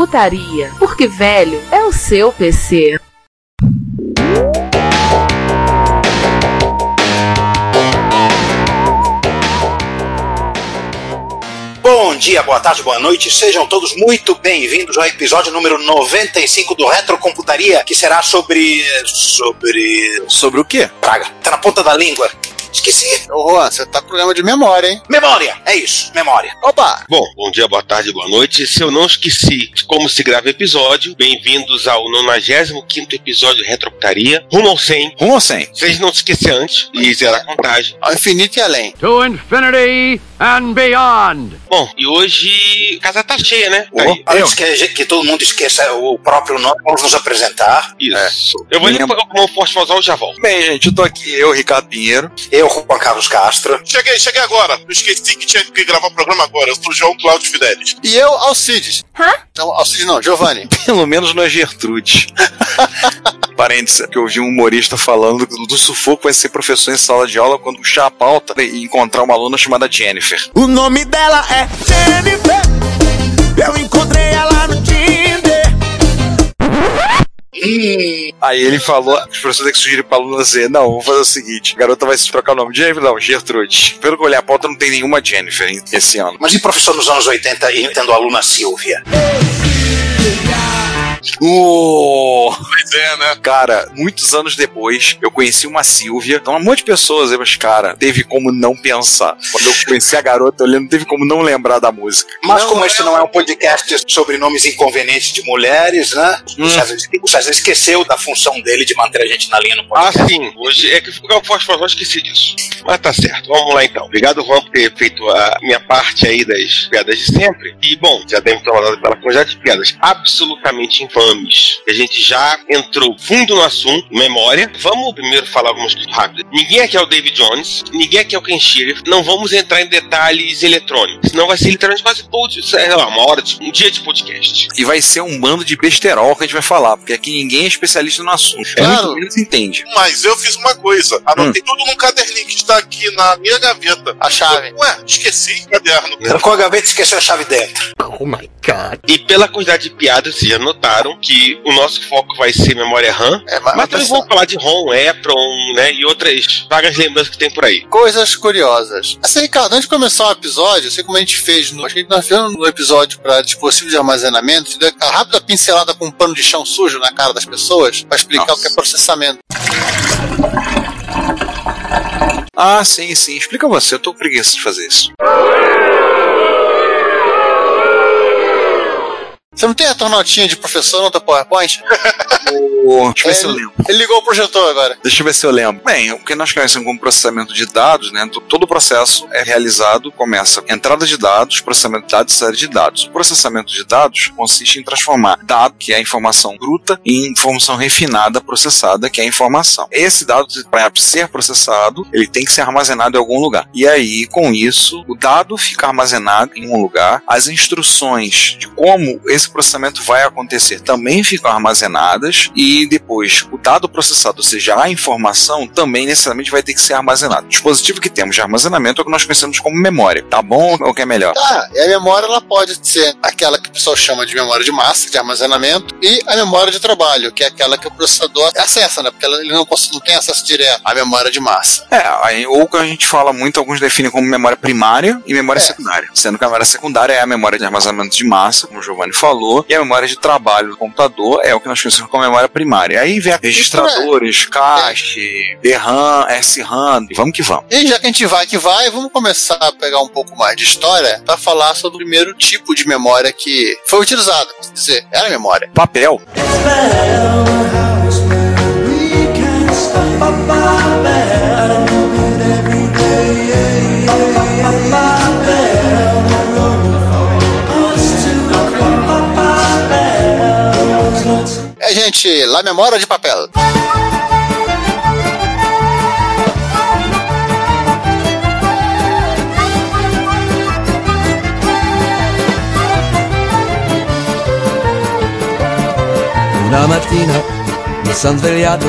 Retrocomputaria, porque velho é o seu PC. Bom dia, boa tarde, boa noite, sejam todos muito bem-vindos ao episódio número 95 do Retrocomputaria, que será sobre. sobre. Sobre o quê? Praga, tá na ponta da língua. Esqueci. Ô, Juan, você tá com problema de memória, hein? Memória, é isso, memória. Opa! Bom, bom dia, boa tarde, boa noite. Se eu não esqueci de como se grava episódio, bem-vindos ao 95 episódio de Retrocomputaria, rumo ao 100. Rumo ao 100. Vocês não se esquecer antes e zerar a contagem. Ao infinito e além. To infinity and beyond. Bom, e hoje a casa tá cheia, né? Tá aí. Antes que, que todo mundo esqueça o próprio nome, vamos nos apresentar. Isso. Eu vou Lembra. pra como forte vozal e já volto. Bem, gente, eu tô aqui, eu, Ricardo Pinheiro. Eu, Juan Carlos Castro. Cheguei, cheguei agora. Eu esqueci que tinha que gravar o programa agora. Eu sou o João Cláudio Fidelis. E eu, Alcides. Hã? Não, Alcides não, Giovanni. Pelo menos não é Gertrude. Parênteses, que eu ouvi um humorista falando do, do sufoco vai ser professor em sala de aula quando puxar a pauta e encontrar uma aluna chamada Jennifer. O nome dela é Jennifer. Eu encontrei ela no Tinder. Aí ele falou, os professores têm que sugerir pra aluna dizer, não, vamos fazer o seguinte, a garota vai se trocar o nome de Jennifer? Não, Gertrude. Pelo que eu olhei a pauta, não tem nenhuma Jennifer esse ano. Mas e professor nos anos 80 e tendo a aluna Silvia? Uh, Pois é, né? cara, muitos anos depois, eu conheci uma Silvia. Então, um monte de pessoas mas, cara, teve como não pensar. Quando eu conheci a garota, eu lembro, teve como não lembrar da música. Mas como este não é um podcast sobre nomes inconvenientes de mulheres, né? O, César, o César esqueceu da função dele de manter a gente na linha no Ah, podcast. sim. Hoje é que eu forte vozal, esqueci disso. Mas tá certo. Vamos lá então. Obrigado, Juan, por ter feito a minha parte aí das piadas de sempre. E, bom, já ter mandado pela quantidade de piadas absolutamente infames. A gente já entrou fundo no assunto, memória. Vamos primeiro falar algumas coisas rápidas. Ninguém aqui é o David Jones, ninguém aqui é o Ken Shirley. Não vamos entrar em detalhes eletrônicos. Senão vai ser literalmente quase sei lá, uma hora, de, um dia de podcast. E vai ser um bando de besterol que a gente vai falar, porque aqui ninguém é especialista no assunto. Claro. Muito menos entende. Mas eu fiz uma coisa. Anotei tudo num caderninho que está aqui na minha gaveta. A chave. Ué, esqueci o caderno. Trancou a gaveta e esqueceu a chave dentro. E pela quantidade de piadas, vocês já notaram que o nosso foco vai ser memória RAM. É, mas, Mas também vamos falar de ROM, EPROM, né? E outras vagas lembranças que tem por aí. Coisas curiosas. Assim, Ricardo, antes de começar o episódio, assim como a gente fez no. Acho que nós fizemos no episódio para dispositivo de armazenamento, deu aquela rápida pincelada com um pano de chão sujo na cara das pessoas, para explicar o que é processamento. Ah, sim, sim. Explica você, eu tô com preguiça de fazer isso. Você não tem a tua notinha de professor no teu PowerPoint? O... Deixa eu ver se eu lembro. Ele ligou o projetor agora. Deixa eu ver se eu lembro. Bem, o que nós conhecemos como processamento de dados, né? to- Todo o processo é realizado, começa entrada de dados, processamento de dados série de dados. O processamento de dados consiste em transformar dado, que é a informação bruta, em informação refinada, processada, que é a informação. Esse dado, para ser processado, ele tem que ser armazenado em algum lugar. E aí, com isso, o dado fica armazenado em um lugar, as instruções de como esse processamento vai acontecer também ficam armazenadas e depois o dado processado, ou seja, a informação também necessariamente vai ter que ser armazenado. O dispositivo que temos de armazenamento é o que nós conhecemos como memória. Tá bom ou o que é melhor? Ah, e a memória ela pode ser aquela que o pessoal chama de memória de massa, de armazenamento, e a memória de trabalho, que é aquela que o processador acessa, né? Porque ele não, não tem acesso direto à memória de massa. É, aí, ou que a gente fala muito, alguns definem como memória primária e memória É. secundária. Sendo que a memória secundária é a memória de armazenamento de massa, como o Giovanni falou, e a memória de trabalho do computador é o que nós conhecemos como memória primária. Aí vem registradores, cache, DRAM, SRAM, e vamos que vamos. E já que a gente vai que vai, vamos começar a pegar um pouco mais de história para falar sobre o primeiro tipo de memória que foi utilizado. Quer dizer, era memória. Papel. We La Memória de Papel. Una mattina mi son svegliato,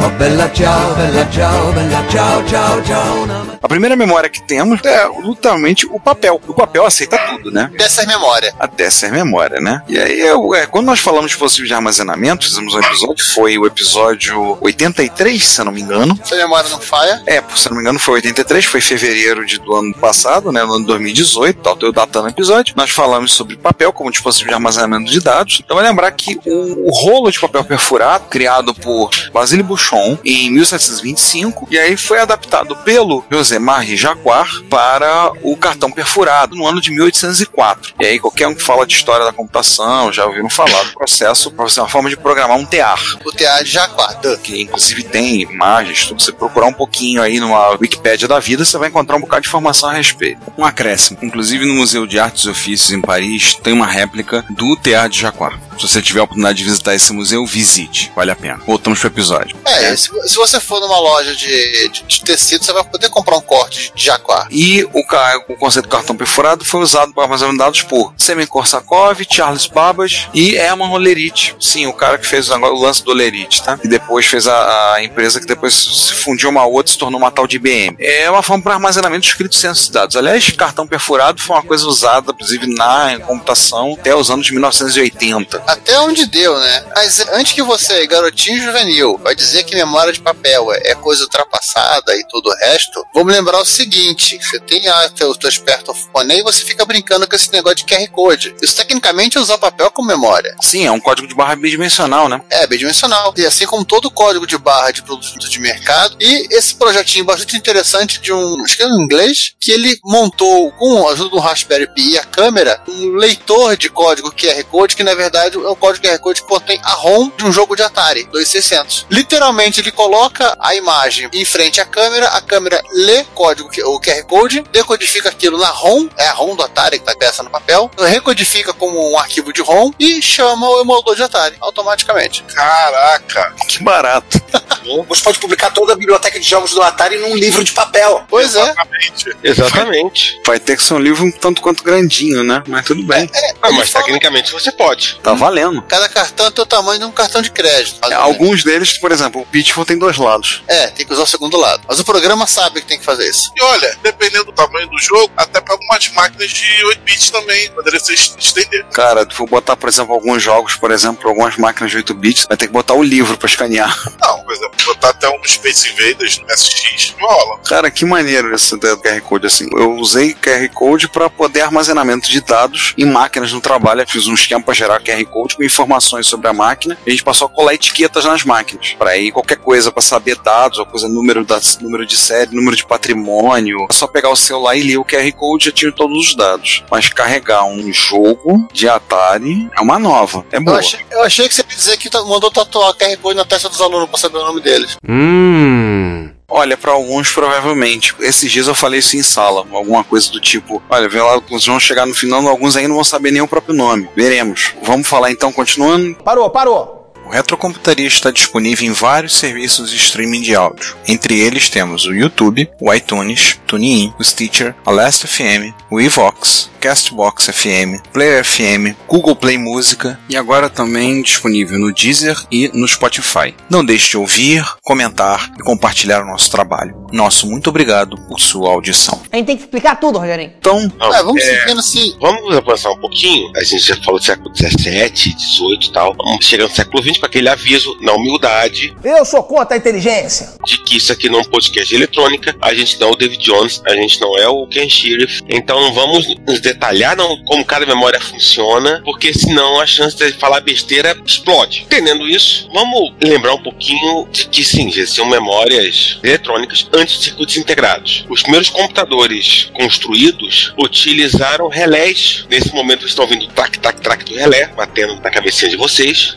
oh bella ciao, bella ciao, bella ciao, ciao, ciao. Una A primeira memória que temos é literalmente o papel. O papel aceita tudo, né? Dessa é memória. Até ser memória, né? E aí, eu, é, quando nós falamos de possível de armazenamento, fizemos um episódio, foi o episódio 83, se eu não me engano. Se a memória não falha. É, se eu não me engano, foi 83, foi fevereiro de, do ano passado, né? No ano 2018, tal, tô eu datando o episódio. Nós falamos sobre papel como dispositivo de armazenamento de dados. Então, vai lembrar que o, o rolo de papel perfurado, criado por Basile Bouchon em 1725, e aí foi adaptado pelo José Marie Jacquard para o cartão perfurado no ano de 1804. E aí, qualquer um que fala de história da computação já ouviram falar do processo para ser uma forma de programar um tear O teatro de Jacquard. que inclusive tem imagens, tudo. Você procurar um pouquinho aí numa Wikipédia da vida, você vai encontrar um bocado de informação a respeito. Um acréscimo. Inclusive no Museu de Artes e Ofícios em Paris tem uma réplica do Teatro de Jacquard. Se você tiver a oportunidade de visitar esse museu, visite. Vale a pena. Voltamos pro episódio. É, se, se você for numa loja de, de, de tecido, você vai poder comprar um corte de Jacquard. E o, o conceito do cartão perfurado foi usado para armazenamento de dados por Semen Korsakov, Charles Babbage e Herman Olerite. Sim, o cara que fez o negócio- o lance do Olerite, tá? E depois fez a, a empresa que depois se fundiu uma outra e se tornou uma tal de IBM. É uma forma para armazenamento de escrito centros de dados. Aliás, cartão perfurado foi uma coisa usada, inclusive, na computação até os anos de 1980. Até onde deu, né? Mas antes que você, garotinho juvenil, vai dizer que memória de papel é é coisa ultrapassada e todo o resto, vamos lembrar o seguinte: você tem a teu, teu espertofone e você fica brincando com esse negócio de QR Code. Isso tecnicamente é usar papel como memória. Sim, é um código de barra bidimensional, né? É, bidimensional. E assim como todo código de barra de produto de mercado. E esse projetinho bastante interessante de um, acho que é um inglês, que ele montou com a ajuda do Raspberry Pi e a câmera, um leitor de código QR Code, que na verdade é o código QR Code que contém a ROM de um jogo de Atari 2600. Literalmente ele coloca a imagem em frente à câmera, a câmera lê código, o QR Code, decodifica aquilo na ROM, é a ROM do Atari que está peça no papel, recodifica como um arquivo de ROM e chama o emulador de Atari automaticamente. Caraca. Que barato. Você pode publicar toda a biblioteca de jogos do Atari num livro de papel. Pois é. Exatamente. Exatamente. Vai ter que ser um livro um tanto quanto grandinho, né? Mas tudo bem. Ah, Ele mas fala- tecnicamente você pode. Tá valendo. Cada cartão tem o tamanho de um cartão de crédito. É, alguns deles, por exemplo, o Pitfall tem dois lados. É, tem que usar o segundo lado. Mas o programa sabe que tem que fazer isso. E olha, dependendo do tamanho do jogo, até para algumas máquinas de 8 bits também, poderia se estender. Cara, se for botar, por exemplo, alguns jogos, por exemplo, algumas máquinas de 8 bits, vai ter que botar o livro pra escanear. Não, por exemplo, botar até um Space Invaders no SX, não rola. Cara, que maneiro esse do QR Code assim. Eu usei QR Code para poder armazenamento de dados em máquinas no trabalho. Eu fiz um esquema para gerar QR Code com informações sobre a máquina. E a gente passou a colar etiquetas nas máquinas. Para aí qualquer coisa para saber dados, ou coisa número da, número de série, número de patrimônio. É só pegar o celular e ler o QR Code e já tira todos os dados. Mas carregar um jogo de Atari é uma nova. É Eu boa. achei, eu achei que você ia dizer que ta- mandou tatuar QR Code na testa dos alunos pra saber o nome deles. Mmm. Olha, para alguns provavelmente. Esses dias eu falei isso em sala, alguma coisa do tipo, olha, vê lá, os vão chegar no final, alguns aí não vão saber nem o próprio nome. Veremos. Vamos falar então, continuando. Parou, parou. O Retrocomputaria está disponível em vários serviços de streaming de áudio. Entre eles temos o YouTube, o iTunes, TuneIn, o Stitcher, a Last FM, o Evox, Castbox FM, Player FM, Google Play Música e agora também disponível no Deezer e no Spotify. Não deixe de ouvir, comentar e compartilhar o nosso trabalho. Nosso muito obrigado por sua audição. A gente tem que explicar tudo, Rogerinho. Então, Não, É, vamos é, seguindo assim. Vamos avançar um pouquinho. A gente já falou do século XVII, XVIII e tal. Vamos chegar no século XX com aquele aviso, na humildade, Eu sou contra a inteligência. de que isso aqui não é um podcast de eletrônica. A gente não é o David Jones, a gente não é o Ken Sheriff. Então vamos nos detalhar não, como cada memória funciona, porque senão a chance de falar besteira explode. Entendendo isso, vamos lembrar um pouquinho de que sim, já existiam memórias eletrônicas antes de circuitos integrados. Os primeiros computadores construídos utilizaram relés. Nesse momento vocês estão ouvindo o track, track, track do relé, batendo na cabecinha de vocês.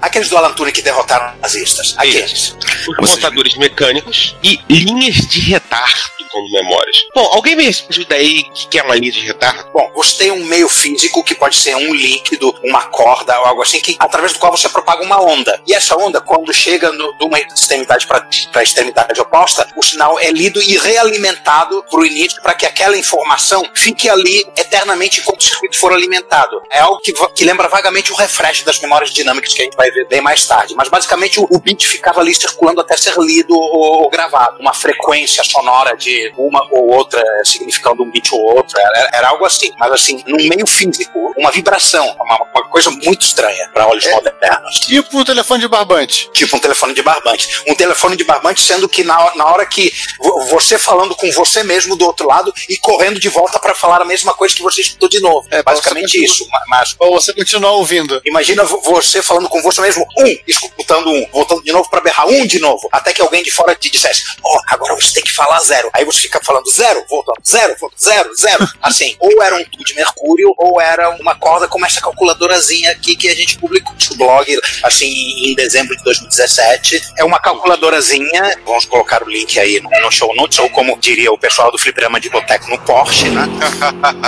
Aqueles do Alan Turing que derrotaram os nazistas. Aqueles. os computadores mecânicos e linhas de retardo como memórias. Bom, alguém me ajuda aí o que é uma linha de retardo? Bom, você tem um meio físico que pode ser um líquido, uma corda ou algo assim, que, através do qual você propaga uma onda. E essa onda, quando chega no, de uma extremidade para a extremidade oposta, o sinal é lido e realimentado para o início para que aquela informação fique ali eternamente enquanto o circuito for alimentado. É algo que, que lembra vagamente o refresh das memórias dinâmicas que a gente vai ver bem mais tarde. Mas basicamente o, o bit ficava ali circulando até ser lido ou, ou gravado. Uma frequência sonora de uma ou outra significando um bit ou outro. Era, era algo assim. Mas assim, num meio físico, uma vibração. Uma, uma coisa muito estranha para olhos modernos. Tipo um telefone de barbante. Tipo um telefone de barbante. Um telefone de barbante, sendo que na, hora- na hora que vo- você falando com você mesmo do outro lado e correndo de volta para falar a mesma coisa que você escutou de novo. É basicamente isso. ma- Mas Ou você continuar ouvindo. Imagina vo- você falando com você mesmo, um, escutando um, voltando de novo para berrar um de novo, até que alguém de fora te dissesse, ó, agora você tem que falar zero. Aí fica falando zero, voltando, zero, voltando, zero, zero. Assim, ou era um tubo de mercúrio, ou era uma corda como essa calculadorazinha aqui que a gente publicou no blog, assim, em dezembro de 2017. É uma calculadorazinha, vamos colocar o link aí no, show notes, ou como diria o pessoal do Fliperama de Boteco no Porsche, né?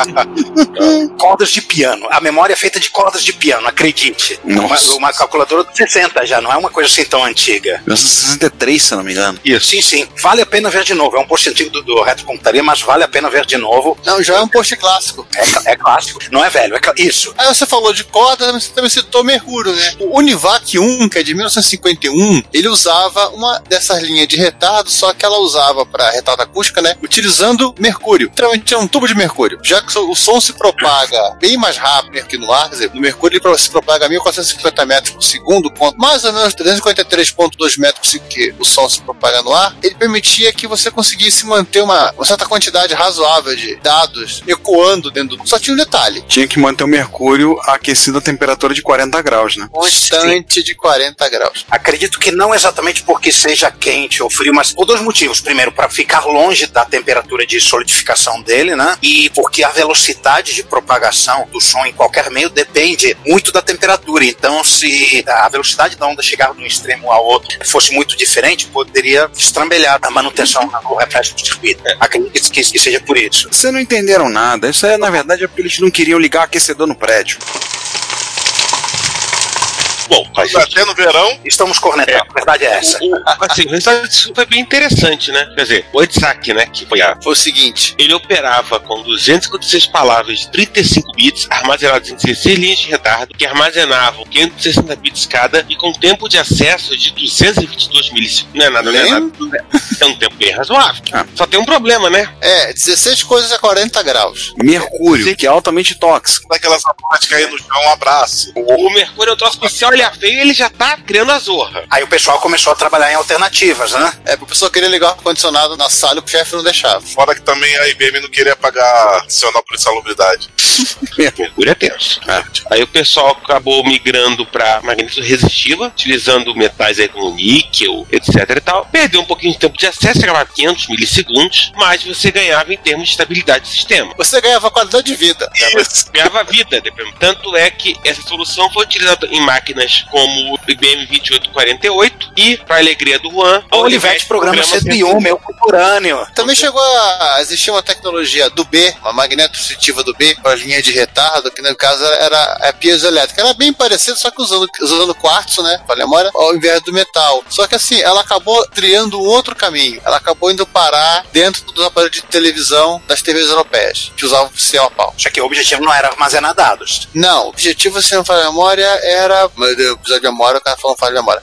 cordas de piano. A memória é feita de cordas de piano, acredite. Uma, uma calculadora de 60 já, não é uma coisa assim tão antiga. 1963, se não me engano. Isso. Sim, sim. Vale a pena ver de novo. É um post antigo do, do Retrocomputaria, mas vale a pena ver de novo. Não, já é um post clássico. É, é clássico. Não é velho, é isso. Aí você falou de corda, você também citou mercúrio, né? O Univac 1, que é de 1951, ele usava uma dessas linhas de retardo, só que ela usava para retardo acústica, né? Utilizando mercúrio. Literalmente é um tubo de mercúrio. Já que o som se propaga bem mais rápido que no ar, quer dizer, no mercúrio ele se propaga a 1450 metros por segundo, quanto mais ou menos 353,2 metros por segundo que o som se propaga no ar, ele permitia que você conseguisse manter uma, uma certa quantidade razoável de dados ecoando dentro do. Só tinha um detalhe. Tinha que manter o mercúrio aquecido a temperatura de 40 graus, né? constante de 40 graus. Acredito que não exatamente porque seja quente ou frio, mas por dois motivos. Primeiro, para ficar longe da temperatura de solidificação dele, né? E porque a velocidade de propagação do som em qualquer meio depende muito da temperatura. Então, se a velocidade da onda chegar de um extremo ao outro fosse muito diferente, poderia estrambelhar a manutenção, o refresh circuito. Acredito que, que seja por isso. Vocês não entenderam nada. Isso é, na verdade, é porque eles não queriam ligar aquecedor no prédio. Bom, faz Até no verão, Estamos cornetando, a verdade é essa. O, o, assim, o resultado disso foi bem interessante, né? Quer dizer, o Edsaki, né, que foi a... Foi o seguinte: Ele operava com 256 palavras de 35 bits armazenadas em 16 linhas de retardo que armazenavam 560 bits cada e com tempo de acesso de 222 milissegundos. Não é nada, não é nada. É um tempo bem razoável. Ah. Só tem um problema, né? é 16 coisas a 40 graus. Mercúrio, que é altamente tóxico. daquelas sapatas cair no chão, um abraço. O Mercúrio é um troço que se olha feio, ele já tá criando a zorra. Aí o pessoal começou a trabalhar em alternativas, né? É, pro pessoal querer ligar o ar-condicionado na sala e o chefe não deixava. Fora que também a IBM não queria pagar adicional por insalubridade. Mercúrio é tenso. Aí o pessoal acabou migrando para magneto resistiva, utilizando metais aí como níquel, etc e tal. Perdeu um pouquinho de tempo de acesso, chegava a 500 milissegundos, mas você ganhava em termos de estabilidade do sistema. Você ganhava qualidade de vida. Isso. Ganhava vida, dependendo. Tanto é que essa solução foi utilizada em máquinas como o IBM 2848 e, para alegria do Juan, O Olivetti programa 101, meu contemporâneo. Também chegou a existir uma tecnologia do B, uma magneto sensitiva do B, para linha de retardo, que no caso era a piezoelétrica. Era bem parecido, só que usando, usando quartzo, né? Pra memória, ao invés do metal. Só que assim, ela acabou triando um outro caminho. Ela acabou indo parar dentro dos aparelhos de televisão das TVs europeias, que usavam sistema pau. Só que o objetivo não era armazenar dados. Não, o objetivo, se não a memória, era. Deus, episódio de memória, o cara falando falha de memória.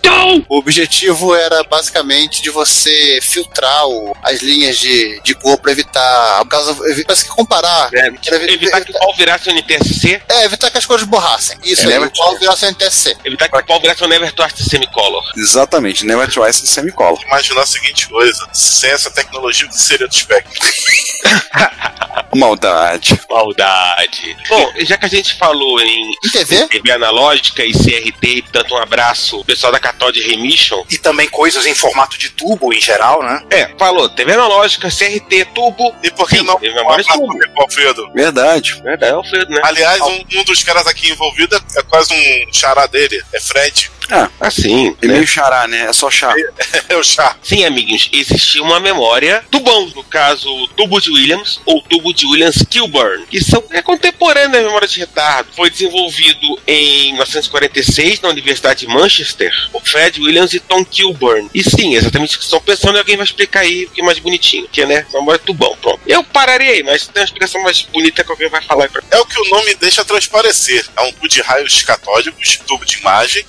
O objetivo era basicamente de você filtrar o- as linhas de, de cor pra evitar. Por causa, parece que comparar. É, Era evi- evitar que o pau virasse um NTSC, É, evitar que as cores borrassem. Isso É, aí, o qual virasse um NTSC. evitar que o pau virasse um Never Twice Semicolor. Exatamente, Never Twice semicolor. Imaginar a seguinte coisa: sem essa tecnologia, o que seria do Spectrum? Maldade. Maldade. Bom, já que a gente falou em Em TV? TV analógica e CRT, tanto um abraço pessoal da Cathode Remission. E também coisas em formato de tubo em geral, né? É, falou, TV analógica, CRT, tubo. E por que Sim, não memória falar tubo. Alfredo? Verdade. Verdade, é o Alfredo, né? Aliás, um, um dos caras aqui envolvido é quase um xará dele, é Fred. Ah, Assim, é né? meio xará, né? É só chá. É o chá. Sim, amiguinhos, existia uma memória tubão, no caso, o tubo de Williams ou tubo de Williams Kilburn, que são é contemporâneo da memória de retardo. Foi desenvolvido em 1946 na Universidade de Manchester por Fred Williams e Tom Kilburn. E sim, exatamente o que estão pensando, e alguém vai explicar aí o que é mais bonitinho, que é, né, memória tubão, pronto. Eu pararei, mas tem uma explicação mais bonita que alguém vai falar aí pra É o que o nome deixa transparecer. É um tubo de raios catódicos, tubo de imagem,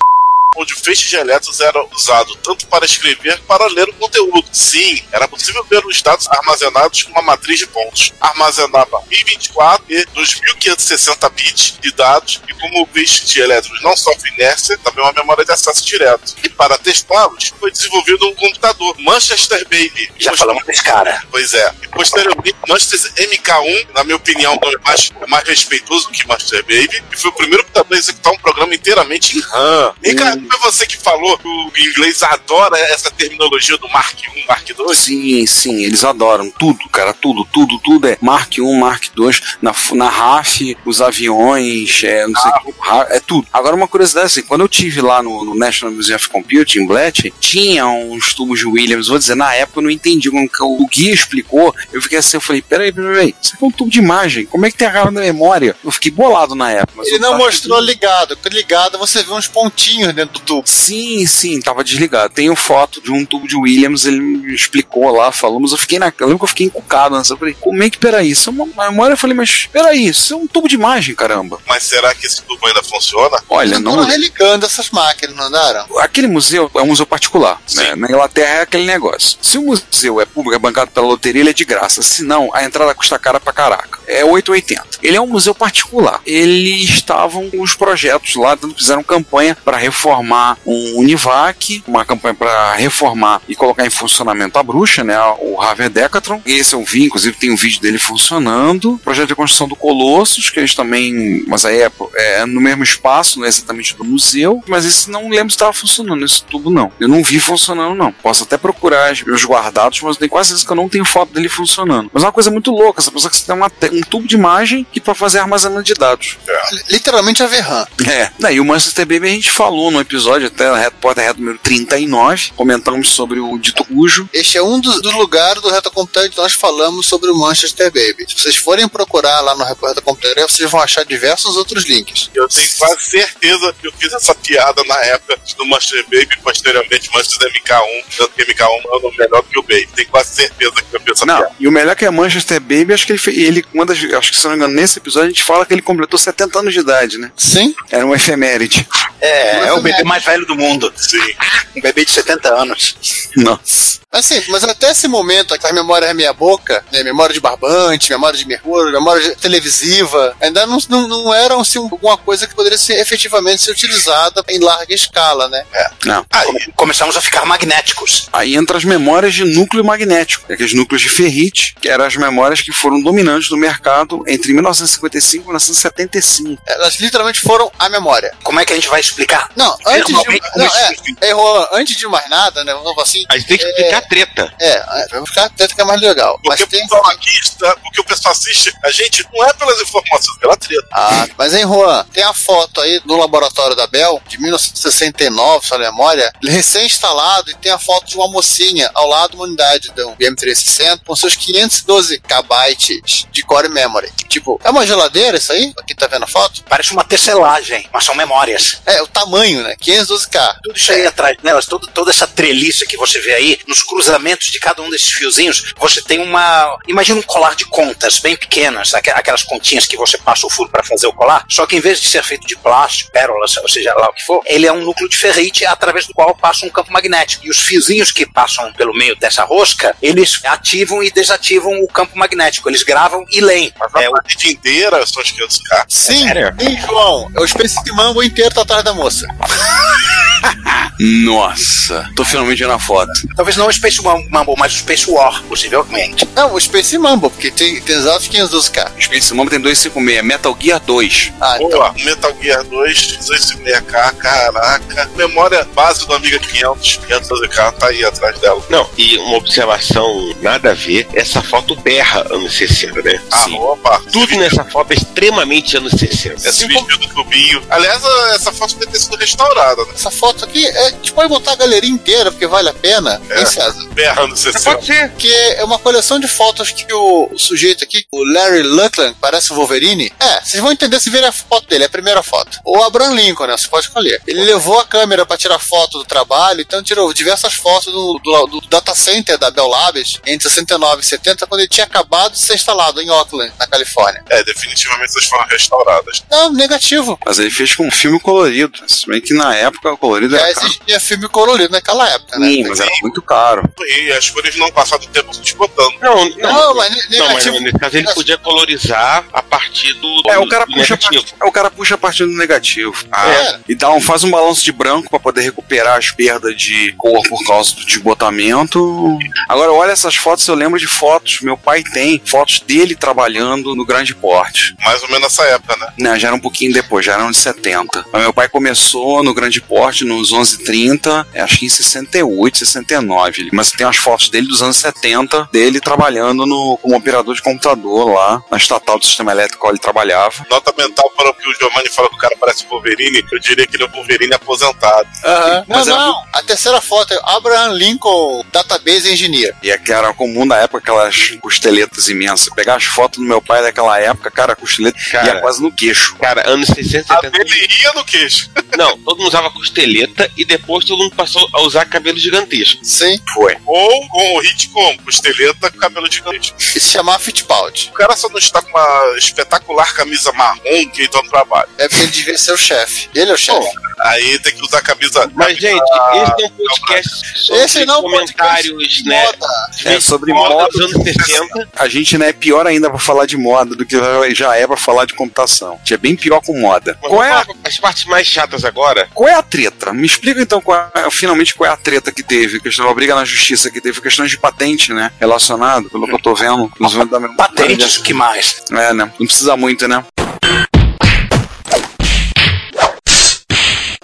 onde o feixe de elétrons era usado tanto para escrever como para ler o conteúdo. Sim, era possível ver os dados armazenados com uma matriz de pontos. Armazenava 1024 e 2560 bits de dados e como o feixe de elétrons não sofre inércia, também uma memória de acesso direto. E para testá-los, foi desenvolvido um computador, Manchester Baby. Já falamos desse cara. Pois é. E posteriormente, Manchester MK1, na minha opinião, é mais, mais respeitoso do que Manchester Baby, e foi o primeiro computador a executar um programa inteiramente em RAM. E, cara, foi você que falou que o inglês adora essa terminologia do Mark I, Mark II? Sim, sim, eles adoram tudo, cara, tudo, tudo, tudo é Mark 1, Mark 2, na, na RAF, os aviões, é, não sei o que, ra- é tudo. Agora, uma curiosidade, assim, quando eu tive lá no, no National Museum of Computing, em Bletchley, tinha uns tubos de Williams, vou dizer, na época eu não entendi, quando que o guia explicou, eu fiquei assim, eu falei, peraí, peraí, peraí, isso aqui é um tubo de imagem, como é que tem a na memória? Eu fiquei bolado na época. mas Ele não mostrou ligado. Ligado você vê uns pontinhos dentro do tubo. Sim, sim, tava desligado. Tenho foto de um tubo de Williams, ele me explicou lá, falou, mas eu fiquei na. Eu lembro que eu fiquei encucado, né? Eu falei, como é que, peraí, isso é uma memória? Eu falei, mas peraí, isso é um tubo de imagem, caramba. Mas será que esse tubo ainda funciona? Olha, não. Andaram religando essas máquinas, não andaram? Aquele museu é um museu particular, né? Na Inglaterra é aquele negócio. Se o museu é público, é bancado pela loteria, ele é de graça. Se não, a entrada custa cara pra caraca. É 8,80. Ele é um museu particular. Eles estavam com os projetos lá, fizeram campanha para reformar um Univac, uma campanha para reformar e colocar em funcionamento a bruxa, né? O Harvard Decathlon. Esse eu vi, inclusive tem um vídeo dele funcionando. Projeto de construção do Colossus, que eles também, mas aí é, é no mesmo espaço, não é exatamente do museu, mas esse não lembro se estava funcionando, esse tubo não. Eu não vi funcionando, não. Posso até procurar os meus guardados, mas eu tenho quase certeza que eu não tenho foto dele funcionando. Mas é uma coisa muito louca, essa pessoa que você tem uma um tubo de imagem que para fazer armazenamento de dados. Literalmente a Verran. É. E o Manchester Baby a gente falou no episódio, até Reto Porta Reto número 39, comentamos sobre o dito cujo. Este é um dos, dos lugares do Reto Computador que nós falamos sobre o Manchester Baby. Se vocês forem procurar lá no Reto Computador, vocês vão achar diversos outros links. Eu tenho quase certeza que eu fiz essa piada na época do Master Baby e posteriormente Manchester MK1, tanto que MK1 é nome melhor do que o Baby. Tenho quase certeza que eu fiz essa Não, piada. e o melhor que é Manchester Baby, acho que ele fez, ele, uma das, acho que se não me engano, nesse episódio a gente fala que ele completou 70 anos de idade, né? Sim. Era um efeméride. É, é o bebê mais velho do mundo. Sim. Um bebê de 70 anos. Nossa. Assim, mas até esse momento, a memória é meia boca, né, memória de barbante, memória de mercúrio, memória de- televisiva, ainda não, não, não eram assim, alguma coisa que poderia ser efetivamente ser utilizada em larga escala, né? Não. Come- Começamos a ficar magnéticos. Aí entra as memórias de núcleo magnético, aqueles núcleos de ferrite, que eram as memórias que foram dominantes no mercado entre 1955 e 1975. Elas literalmente foram a memória. Como é que a gente vai explicar? Não, antes de, não, é, é, Juan, antes de mais nada, né, vamos assim, A gente tem que explicar a treta. é, é, vamos ficar atento que é mais legal. Porque Mas o tem, pessoal aqui está, porque o pessoal assiste a gente não é pelas informações, pela treta. Ah, mas hein, Juan, tem a foto aí do laboratório da Bell, de 1969, sua memória, ele recém-instalado e tem a foto de uma mocinha ao lado de uma unidade do BM360 com seus 512 KB de core memory. Tipo, é uma geladeira isso aí? Aqui tá vendo a foto? Parece uma tecelagem, mas são memórias. É, o tamanho, né? 512K. Tudo isso aí atrás delas, todo, toda essa treliça que você vê aí, nos cruzamentos de cada um desses fiozinhos, você tem uma. Imagina um colar de contas bem pequenas, aqu- aquelas continhas que você passa o furo para fazer o colar, só que em vez de ser feito de plástico, pérolas, ou seja lá o que for, ele é um núcleo de ferrite através do qual passa um campo magnético. E os fiozinhos que passam pelo meio dessa rosca, eles ativam e desativam o campo magnético. Eles gravam e leem. A É, o- parede inteira são os 500k. Sim, sério? sim, João. É o Space Mambo inteiro tá atrás da moça. Nossa, tô finalmente vendo a foto. talvez não o Space Mumble, mas o Space War, possivelmente. Não, o Space Mambo, porque tem, tem exatos 512K. Space Mamba tem 256, Metal Gear 2. Ah, então. Boa, Metal Gear 2, 256k, caraca. Memória base do Amiga 500, 512k, tá aí atrás dela. Não, e uma observação nada a ver, essa foto berra anos 60, né? Ah, opa. Tudo nessa foto é extremamente anos 60. Esse vídeo do tubinho. Aliás, essa foto deve ter sido restaurada, né? Essa foto aqui, é, a gente pode botar a galeria inteira, porque vale a pena. É. Hein, César? Berrando você Pode ser. Que é uma coleção de fotos que o, o sujeito aqui, o Larry Luckland, parece o Wolverine. É, vocês vão entender se verem a foto dele, é a primeira foto. O Abraham Lincoln, né? Você pode escolher. Ele levou a câmera para tirar foto do trabalho, então tirou diversas fotos do, do, do data center da Bell Labs entre 69 e 70, quando ele tinha acabado de ser instalado em Oakland, na Califórnia. É, definitivamente essas foram restauradas. Não, negativo. Mas ele fez com um filme colorido. Se bem que na época o colorido Já era caro. existia filme colorido naquela época, né? Sim, mas era muito caro. E as cores não passaram do tempo se desbotando. Não, não, Não, mas não, mas nesse caso ele podia colorizar a partir do, É, o cara do puxa, a negativo. part- é, o cara puxa a partir do negativo. Ah, É. E dá um, faz um balanço de branco pra poder recuperar as perdas de cor por causa do desbotamento. Agora, olha essas fotos, eu lembro de fotos. Meu pai tem fotos dele trabalhando no grande porte. Mais ou menos nessa época, né? Né, já era um pouquinho depois, já eram de 70. Mas meu pai começou no grande porte nos 1130, é, acho que em 68, 69. Mas tem umas fotos dele dos anos 70, dele trabalhando no, como operador de computador lá, na estatal do sistema elétrico qual ele trabalhava. Nota mental para o que o Giovanni fala que o cara parece Wolverine, eu diria que ele é o Wolverine aposentado. Não, era- não. A terceira foto é Abraham Lincoln Database Engineer. E é que era comum na época aquelas costeletas imensas. Pegar as fotos do meu pai daquela época, cara, a costeleta Cara. ia quase no queixo. Cara, anos 60, A 70. dele ia no queixo. Não, todo mundo usava costeleta e depois todo mundo passou a usar cabelo gigantesco. Sim. Foi. Ou com o hit como costeleta com cabelo gigante. E se chamar Fittipaldi. O cara só não está com uma espetacular camisa marrom que então trabalha. É porque ele devia ser o chefe. Ele é o chefe. Aí tem que usar a camisa. Mas, camisa- gente, esse é um podcast sobre Esse não é comentários, podcast né? moda. É sobre moda moda. dos anos 60. A gente né, é pior ainda pra falar de moda do que já é pra falar de computação. A gente é bem pior com moda. Mas Qual é, a, as partes mais chatas agora? Qual é a treta? Me explica então qual é- finalmente qual é a treta que teve, questão da briga na justiça que teve, questões de patente, né? Relacionado, pelo que eu tô vendo. da. Patentes, o que mais? É, né? Não precisa muito, né?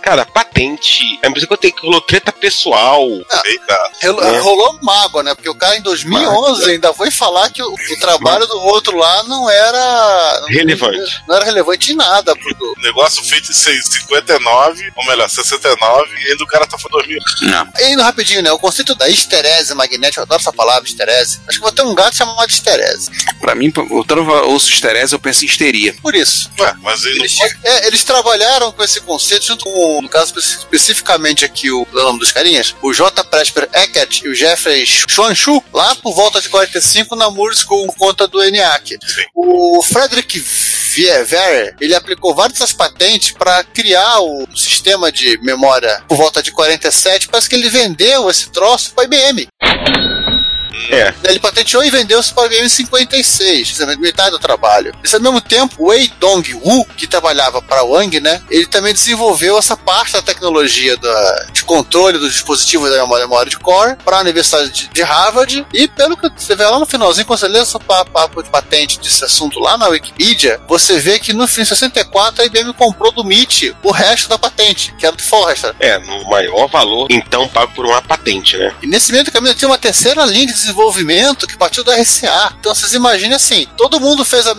Cara, patente. É a mesma que eu tenho que rolou treta pessoal. Eita. Relo- É. Rolou mágoa, né? Porque o cara em 2011 ainda foi falar que o, o trabalho do outro lá não era. Relevante. Não era relevante em nada pro. O negócio feito em 59, ou melhor, 69, e ainda o cara tá falando 2000. Não. E indo rapidinho, né? O conceito da esterese magnética, eu adoro essa palavra, esterese. Acho que vou ter um gato chamado esterese. Pra mim, que eu ouço histerese, eu penso em histeria. Por isso. Ué, mas não Eles, pode. é, eles trabalharam com esse conceito junto com, no caso espe- especificamente aqui, o, o nome dos carinhas, o J. Presper Eckert e o Jeffrey Chuanchu, lá por volta de 45 na Moore School, por conta do ENIAC. O Frederick Vierer, ele aplicou várias patentes para criar o sistema de memória por volta de 47, parece que ele vendeu esse troço para IBM. É. Ele patenteou e vendeu isso para IBM em 56, quer dizer, metade do trabalho. Nesse mesmo tempo, o Wei Dong Wu, que trabalhava para Wang, né, ele também desenvolveu essa parte da tecnologia da, de controle dos dispositivos da memória, de core para a Universidade de, de Harvard. E pelo que você vê lá no finalzinho, quando você lê esse pa- papo de patente desse assunto lá na Wikipedia, você vê que no fim de 64 a IBM comprou do MIT o resto da patente, que era do Forrester. É, no maior valor, então pago por uma patente, né? E nesse meio do caminho tinha uma terceira linha de desenvolvimento que partiu da RCA. Então vocês imaginem assim, todo mundo fez a,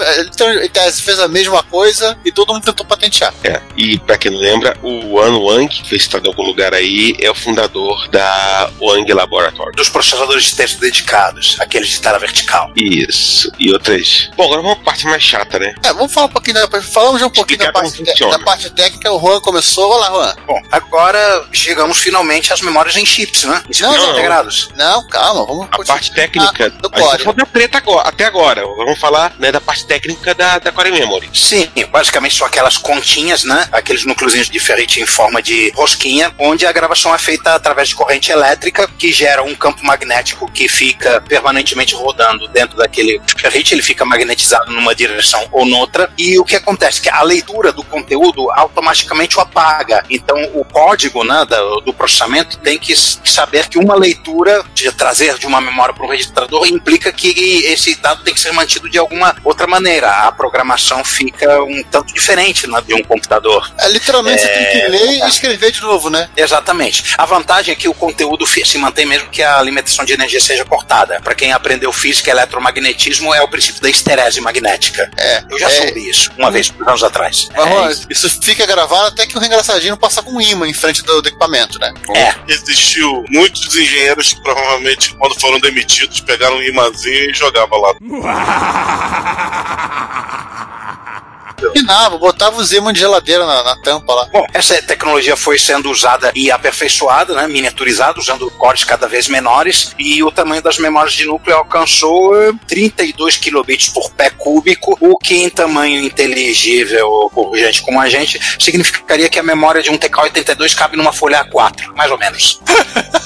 em tese, fez a mesma coisa e todo mundo tentou patentear. É. E pra quem não lembra, o An Wang, que fez citado em algum lugar aí, é o fundador da Wang Laboratory. Dos processadores de texto dedicados, aqueles de tela vertical. Isso. E outras. Bom, agora vamos pra parte mais chata, né? É, vamos falar um pouquinho da, falamos já um pouquinho da parte, te- da parte técnica, o Juan começou. Olá, Juan. Bom, agora chegamos finalmente às memórias em chips, né? Em circuitos não. integrados. Não, calma, vamos A parte técnica. do a gente Core. da treta agora, até agora. Vamos falar né, da parte técnica da, da Core Memory. Sim, basicamente são aquelas continhas, né? Aqueles núcleozinhos de ferrite em forma de rosquinha, onde a gravação é feita através de corrente elétrica que gera um campo magnético que fica permanentemente rodando dentro daquele ferrite, ele fica magnetizado numa direção ou noutra, e o que acontece? Que a leitura do conteúdo automaticamente o apaga. Então o código né, do, do processamento tem que saber que uma leitura, de trazer de uma memória para um registrador, implica que esse dado tem que ser mantido de alguma outra maneira. A programação fica um tanto diferente né, de um computador. É, literalmente você tem que É, ler e escrever de novo, né? Exatamente. A vantagem é que o conteúdo se mantém mesmo que a alimentação de energia seja cortada. Para quem aprendeu física e eletromagnetismo, é o princípio da esterese magnética. É. Eu já é, soube isso uma vez, anos atrás. Mas, É isso. isso fica gravado até que o engraçadinho passa com um imã em frente do, do equipamento, né? É. Existiu muitos engenheiros que provavelmente, quando foram demitidos, pegaram um imãzinho e jogavam lá. Pinava, botava os ímãs de geladeira na, na tampa lá. Bom, essa tecnologia foi sendo usada e aperfeiçoada, né, miniaturizada, usando cores cada vez menores, e o tamanho das memórias de núcleo alcançou eh, 32 kilobits por pé cúbico, o que em tamanho inteligível por gente como a gente significaria que a memória de um TK-82 cabe numa folha A4, mais ou menos.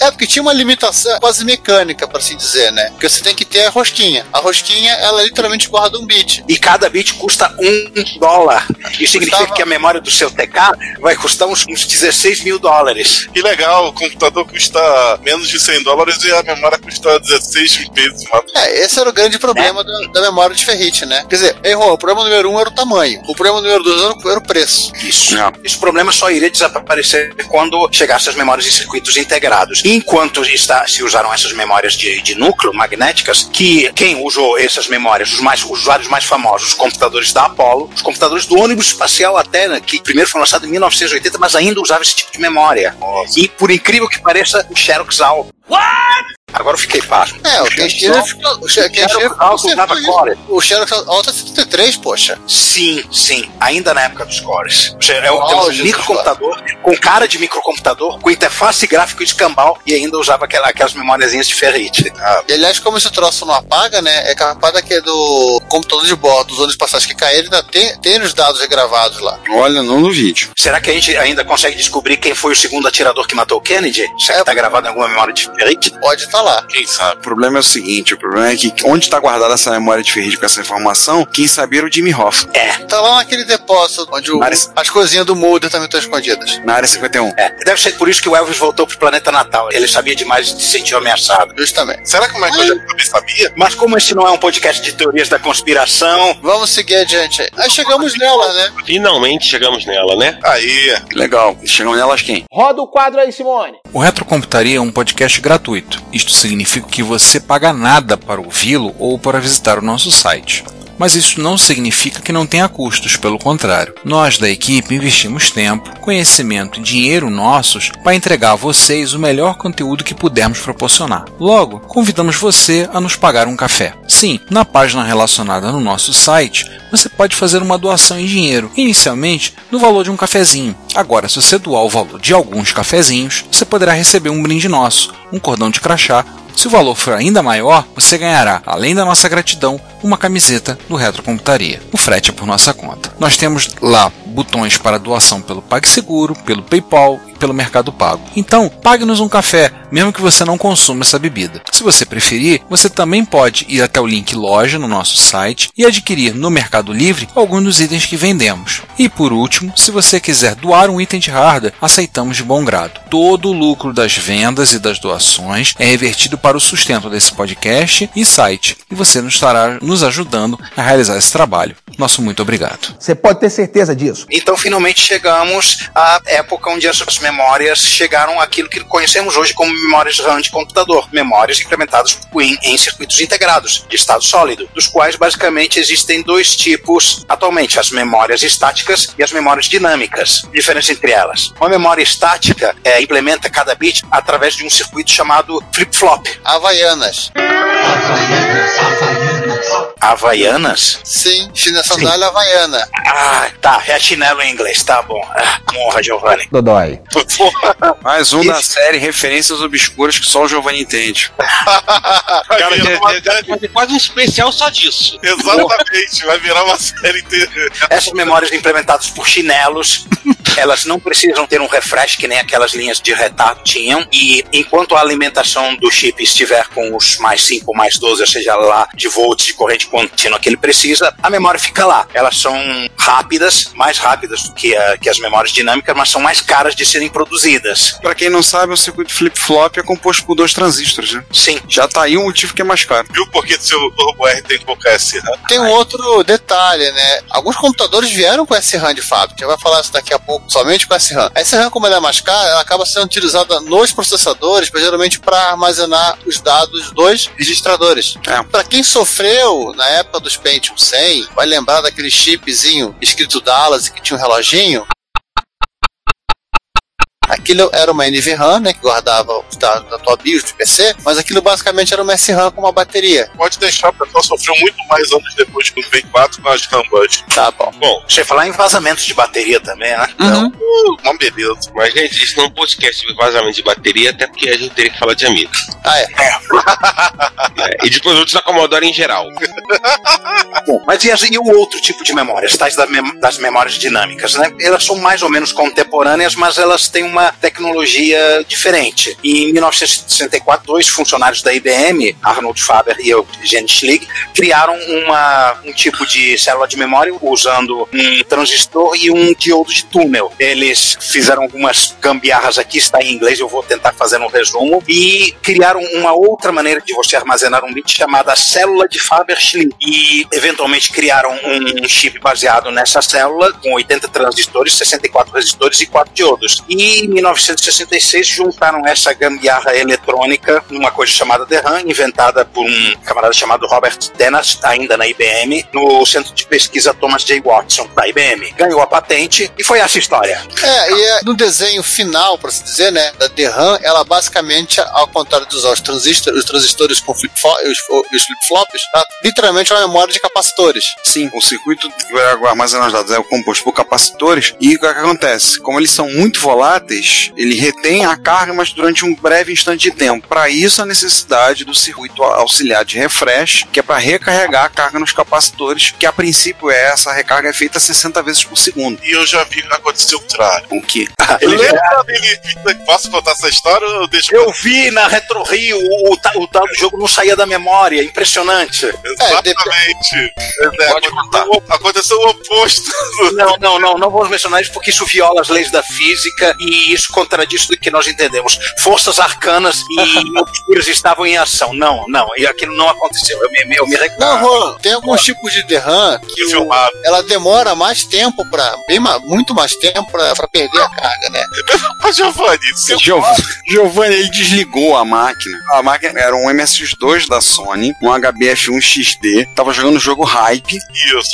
É, porque tinha uma limitação quase mecânica, para assim dizer, né? Porque você tem que ter a rosquinha. A rosquinha, ela literalmente guarda um bit. E cada bit custa um dólar. Isso significa Custava- que a memória do seu TK vai custar uns, uns 16 mil dólares. Que legal, o computador custa menos de 100 dólares e a memória custa 16 vezes mais. É, esse era o grande problema da, da memória de ferrite, né? Quer dizer, errou. O problema número um era o tamanho. O problema número dois era o- preço. Isso. Não. Esse problema só iria desaparecer quando chegasse as memórias em circuitos integrados. Enquanto está, se usaram essas memórias de, de núcleo magnéticas, que quem usou essas memórias, os, mais, os usuários mais famosos, os computadores da Apollo, os computadores do ônibus espacial até, né, que primeiro foi lançado em 1980, mas ainda usava esse tipo de memória. E por incrível que pareça, o Xerox Al. Agora eu fiquei pasmo. É, o Xerox ficou. O Xerox Xerox Alta 73, poxa. Sim, sim. Ainda na época dos cores. É um, dos microcomputador com cara de microcomputador, com interface gráfica escambau e ainda usava aquela, aquelas memóriazinhas de ferrite. Ah, E aliás, como esse troço não apaga, né? É capaz daquele do computador de bordo, dos ônibus passagens que caíram, ainda tem, tem os dados regravados lá. Olha, não no vídeo. será que a gente ainda consegue descobrir quem foi o segundo atirador que matou o Kennedy? Será que tá gravado em alguma memória de ferrite? Pode estar lá. Quem sabe? O problema é o seguinte: o problema é que onde está guardada essa memória de ferrite com essa informação, quem sabia era o Jimmy Hoff, É, Tá lá naquele depósito onde o- Mas- as coisinhas do Mulder também estão escondidas. na área 51. é. Deve ser por isso que o Elvis voltou pro planeta Natal. Ele sabia demais e se sentiu ameaçado. Justamente. Será que o Michael Jackson também sabia? Mas como esse não é um podcast de teorias da conspiração, Vamos seguir adiante aí. Aí chegamos nela, né? Finalmente chegamos nela, né? Aí, Legal. Chegam nelas quem? Roda o quadro aí, Simone. O Retrocomputaria é um podcast gratuito. Isto significa que você paga nada para ouvi-lo ou para visitar o nosso site. Mas isso não significa que não tenha custos, pelo contrário. Nós da equipe investimos tempo, conhecimento e dinheiro nossos para entregar a vocês o melhor conteúdo que pudermos proporcionar. Logo, convidamos você a nos pagar um café. Sim, na página relacionada no nosso site, você pode fazer uma doação em dinheiro, inicialmente no valor de um cafezinho. Agora, se você doar o valor de alguns cafezinhos, você poderá receber um brinde nosso, um cordão de crachá. Se o valor for ainda maior, você ganhará, além da nossa gratidão, uma camiseta do Retrocomputaria. O frete é por nossa conta. Nós temos lá botões para doação pelo PagSeguro, pelo PayPal e pelo Mercado Pago. Então, pague-nos um café, mesmo que você não consuma essa bebida. Se você preferir, você também pode ir até o link loja no nosso site e adquirir no Mercado Livre alguns dos itens que vendemos. E por último, se você quiser doar um item de hardware, aceitamos de bom grado. Todo o lucro das vendas e das doações é revertido para o sustento desse podcast e site, e você nos estará nos ajudando a realizar esse trabalho. Nosso muito obrigado. Você pode ter certeza disso. Então, finalmente chegamos à época onde essas memórias chegaram àquilo que conhecemos hoje como memórias RAM de computador, memórias implementadas em, em circuitos integrados de estado sólido, dos quais basicamente existem dois tipos atualmente: as memórias estáticas e as memórias dinâmicas. Diferença entre elas: uma memória estática é, implementa cada bit através de um circuito chamado flip-flop. Havaianas. Havaianas? Sim, chinesa sandália havaiana. Ah, tá, é chinelo em inglês, tá bom. Ah, honra, Giovanni. Dodói. Mais um da série Referências Obscuras que só o Giovanni entende. Cara, virar deve, uma quase um especial só disso. Exatamente, vai virar uma série inteira. Essas memórias implementadas por chinelos elas não precisam ter um refresh que nem aquelas linhas de retardo tinham, e enquanto a alimentação do chip estiver com os mais 5, mais 12, ou seja lá, de volts de corrente contínua que ele precisa, a memória fica lá. Elas são rápidas, mais rápidas do que, a- que as memórias dinâmicas, mas são mais caras de serem produzidas. Pra quem não sabe, o circuito flip-flop é composto por dois transistores, né? Sim. Já tá aí o motivo que é mais caro. Viu por que seu Turbo R tem pouca SRAM? Tem um outro detalhe, né? Alguns computadores vieram com SRAM de fábrica. A gente vai falar isso daqui a pouco, somente com SRAM. A SRAM, como ela é mais cara, ela acaba sendo utilizada nos processadores, pra- geralmente para armazenar os dados dos registradores. É. Para quem na época dos Pentium 100, vai lembrar daquele chipzinho escrito Dallas que tinha um reloginho. Aquilo era uma NVRAM, né, que guardava os dados da tua BIOS do PC, mas aquilo basicamente era uma SRAM com uma bateria. Pode deixar, o pessoal sofreu muito mais anos depois com o V4 com as rambas. Tá bom. Bom, Você falar em vazamentos de bateria também, né? Uhum. uh, uma beleza. Mas, gente, isso não é um podcast sobre vazamento de bateria, até porque a gente teria que falar de amigo. Ah, é. É, e de produtos da Commodore em geral. Bom, mas e, as- e o outro tipo de memórias, tais da mem- das memórias dinâmicas, né? Elas são mais ou menos contemporâneas, mas elas têm uma tecnologia diferente. Em 1964, dois funcionários da IBM, Arnold Faber e Eugene Schlig, criaram uma, um tipo de célula de memória usando um transistor e um diodo de túnel. Eles fizeram algumas gambiarras aqui, está em inglês, eu vou tentar fazer um resumo, e criaram uma outra maneira de você armazenar um bit chamada célula de Faber-Schlig. E eventualmente criaram um chip baseado nessa célula com 80 transistores, 64 resistores e 4 diodos. E em 1966 juntaram essa gambiarra eletrônica numa coisa chamada DRAM, inventada por um camarada chamado Robert Dennett, ainda na IBM, no centro de pesquisa Thomas J. Watson, da IBM. Ganhou a patente e foi essa história. É, e é, no desenho final, por assim dizer, né, da DRAM, ela basicamente, ao contrário de usar os transistores, os transistores com flip os, os flip-flops, tá? literalmente é uma memória de capacitores. Sim, o circuito que vai armazenar os dados é composto por capacitores e o que acontece? Como eles são muito voláteis, ele retém a carga, mas durante um breve instante de tempo. Para isso, a necessidade do circuito auxiliar de refresh, que é para recarregar a carga nos capacitores, que a princípio é essa recarga é feita 60 vezes por segundo. E eu já vi acontecer o contrário. O que? Ele lembra dele. Posso contar essa história ou deixa Eu vi na Retro Rio o, o, o tal do jogo não saía da memória, impressionante. Exatamente. É, aconteceu, o- aconteceu o oposto. Não, não, não, não vamos mencionar isso porque isso viola as leis da física e isso contradiz tudo que nós entendemos. Forças arcanas e obscuras estavam em ação. Não, não, e aquilo não aconteceu. Eu me, eu me Não, reclamo. Roland, tem alguns tipos de DRAM que o- ela demora mais tempo para bem muito mais tempo pra pra perder a carga, né? Mas Giovanni, seu Giov- Giovanni, ele desligou a máquina. A máquina era um MSX2 da Sony, um HBF1XD, tava jogando o jogo Hype.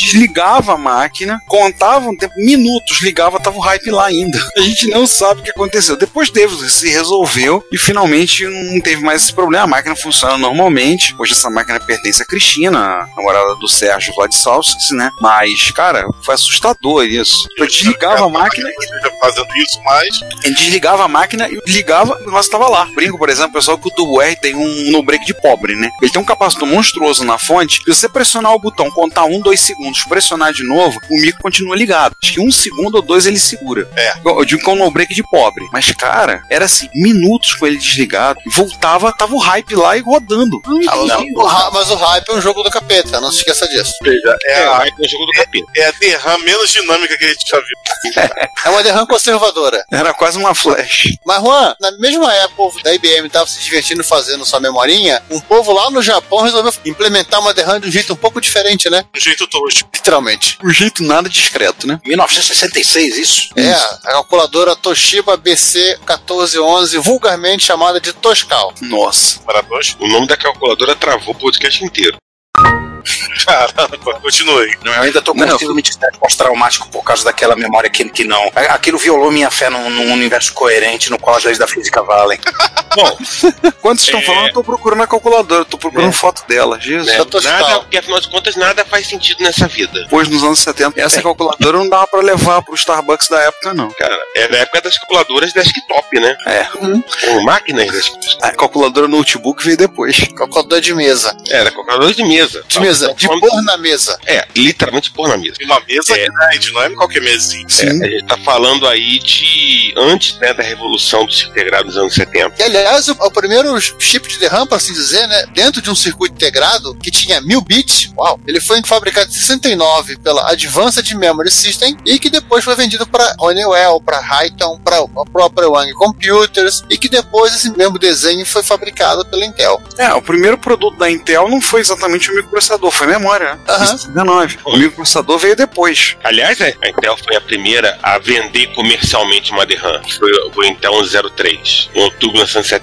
Desligava a máquina, contava um tempo, minutos, ligava, tava o Hype lá ainda. A gente não sabe o que aconteceu. Depois teve, se resolveu e finalmente não teve mais esse problema. A máquina funciona normalmente. Hoje essa máquina pertence a Cristina, a namorada do Sérgio Vladislavskis, né? Mas, cara, foi assustador isso. Eu desligava a máquina fazendo isso, mas. ele desligava a máquina e ligava e o negócio tava lá. Brinco, por exemplo, pessoal, que o Turbo R tem um no break de pobre, né? Ele tem um capacitor monstruoso na fonte. Se você pressionar o botão, contar um, dois segundos, pressionar de novo, o micro continua ligado. Acho que um segundo ou dois ele segura. É. Eu digo que é um no break de pobre. Mas, cara, era assim, minutos com ele desligado. E voltava, tava o hype lá e rodando. Ah, o- mas o Hype é um jogo do capeta, não se esqueça disso. É, a, é jogo do capeta. É a DRAM menos dinâmica que a gente já viu. É uma DRAM conservadora. Era quase uma flash. Mas, Juan, na mesma época, o povo da IBM estava se divertindo fazendo sua memorinha, um povo lá no Japão resolveu implementar uma DRAM de um jeito um pouco diferente, né? Um jeito tosco. Literalmente. Um jeito nada discreto, né? 1966, isso? É, a calculadora Toshiba BC1411, vulgarmente chamada de Toscal. Nossa. Para dois? O nome da calculadora travou o podcast inteiro. Caramba, continue. Não, eu ainda tô com um síndrome de estresse pós-traumático por causa daquela memória que, que não. Aquilo violou minha fé num, num universo coerente no qual as leis da física valem. Bom, Quando vocês estão É. falando, eu tô procurando a calculadora, eu tô procurando foto dela. Jesus. né, nada, porque afinal de contas nada faz sentido nessa vida. Depois, nos anos 70, essa calculadora não dava pra levar pro Starbucks da época, não. Cara, é da época das calculadoras desktop, né? É. Com máquinas desktop. A calculadora notebook veio depois. Calculadora de mesa. Era calculadora de mesa. De mesa, de pôr na mesa. É, literalmente pôr na mesa. Uma mesa É. grande, não é qualquer mesinha. É, a gente tá falando aí de antes né, da revolução do integrado nos anos 70. E aliás, o, o primeiro chip de DRAM, para assim dizer, né, dentro de um circuito integrado que tinha mil bits, uau, ele foi fabricado em 69 pela Advanced Memory System e que depois foi vendido para Honeywell, para Highton, para a própria Wang Computers e que depois esse mesmo desenho foi fabricado pela Intel. É, o primeiro produto da Intel não foi exatamente o microprocessador, foi memória, né? Isso, 19. O microprocessador veio depois. Aliás, a a Intel foi a primeira a vender comercialmente uma DRAM. Foi o Intel 103, em outubro de 1970.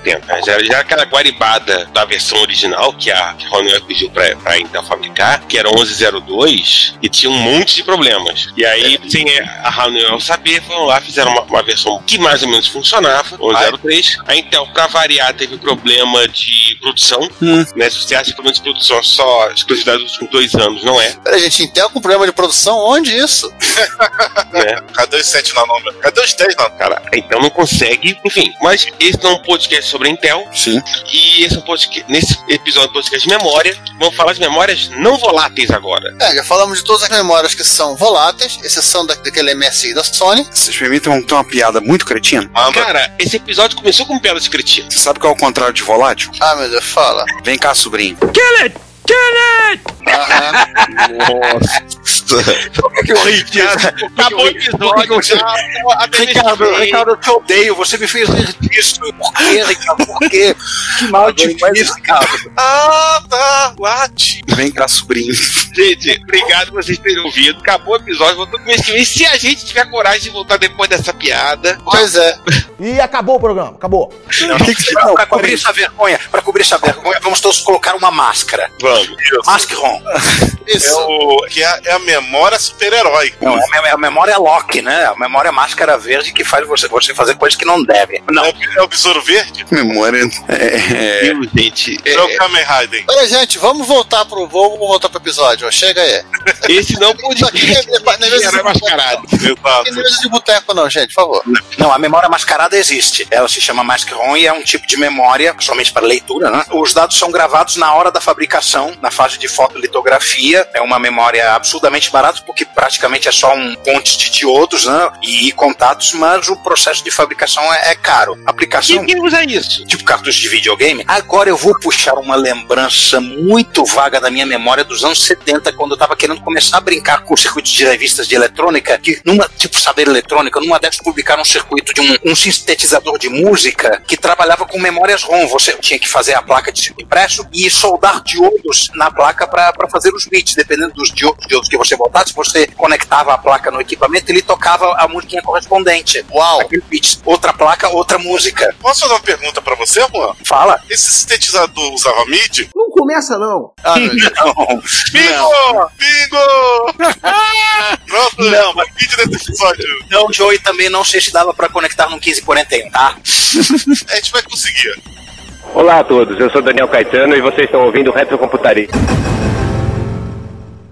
Já, já aquela guaribada da versão original que a, Honeywell pediu pra, pra Intel fabricar, que era 1102, e tinha um monte de problemas. E aí, sem a Honeywell saber, foram lá, fizeram uma, uma versão que mais ou menos funcionava, 1103. A Intel, pra variar, teve problema de produção. Né? Se você acha que problema de produção é só exclusividade dos últimos dois anos, não é. Pera, gente, Intel com problema de produção? Onde isso? né? Cadê os 7 nanômetros? Cadê os 10 nanômetros? Cara, a Intel não consegue. Enfim, mas esse não é um podcast sobre a Intel. Sim. E esse é podcast, nesse episódio do podcast de memória, vamos falar de memórias não voláteis agora. É, já falamos de todas as memórias que são voláteis, exceção da, daquele MSI da Sony. Vocês permitem ter uma piada muito cretina? Cara, esse episódio começou com piada de cretina. Você sabe qual é o contrário de volátil? Ah, meu Deus, fala. Vem cá, sobrinho. Kill it! Kill it! Por que eu ri disso? Acabou o episódio. já, até Ricardo, Ricardo, eu te odeio. Você me fez rir disso. Por quê, Ricardo? Por quê? Que mal te fiz, Ricardo. Ah, tá. Late. Vem cá, sobrinho. Gente, obrigado por vocês terem ouvido. Acabou o episódio, voltou mês que vem. Se a gente tiver coragem de voltar depois dessa piada. Pois é. E acabou o programa, acabou. Não, pra cobrir essa vergonha, pra cobrir essa vergonha, vamos todos colocar uma máscara. Vamos. Mascaron. Isso. É, o, que é, é a memória super-herói. Não, é a mem- é a memória Loki, né? A memória máscara verde que faz você, você fazer coisas que não deve. Não, É, o- é o besouro verde? Memória. É, Viu, gente? É, o Kamen Rider. Olha, gente, vamos voltar pro vamos voltar pro episódio. ó. Chega aí. Esse não é- é- não é mesa de Era mascarado. Não é de boteco, não, gente, por favor. não, a memória mascarada existe. Ela se chama Mascaron e é um tipo de memória, somente para leitura, né? Os dados são gravados na hora da fabricação, na fase de fotolitografia. É uma memória absurdamente barata, porque praticamente é só um ponte de diodos, né? E contatos, mas o processo de fabricação é, é caro. Aplicação. Quem que usa isso? tipo cartucho de videogame. Agora eu vou puxar uma lembrança muito vaga da minha memória dos anos 70, quando eu tava querendo começar a brincar com circuitos de revistas de eletrônica, que numa, tipo saber eletrônica, numa dessas publicaram um circuito de um, um sintetizador de música que trabalhava com memórias ROM. Você tinha que fazer a placa de impresso e soldar diodos na placa para fazer os bits, dependendo dos diodos, diodos que você botasse, você conectava a placa no equipamento e ele tocava a musiquinha correspondente. Uau. Aquele beat. Outra placa, outra música. Posso fazer uma pergunta pra você, Juan? Fala. Esse sintetizador usava MIDI? Não começa, não. Ah. Não. Bingo! Bingo! Pronto, Não, mas MIDI desse episódio. Não, Joey, também não sei se dava pra conectar no 1541, tá? A gente vai conseguir. Olá a todos, eu sou Daniel Caetano e vocês estão ouvindo Retrocomputaria.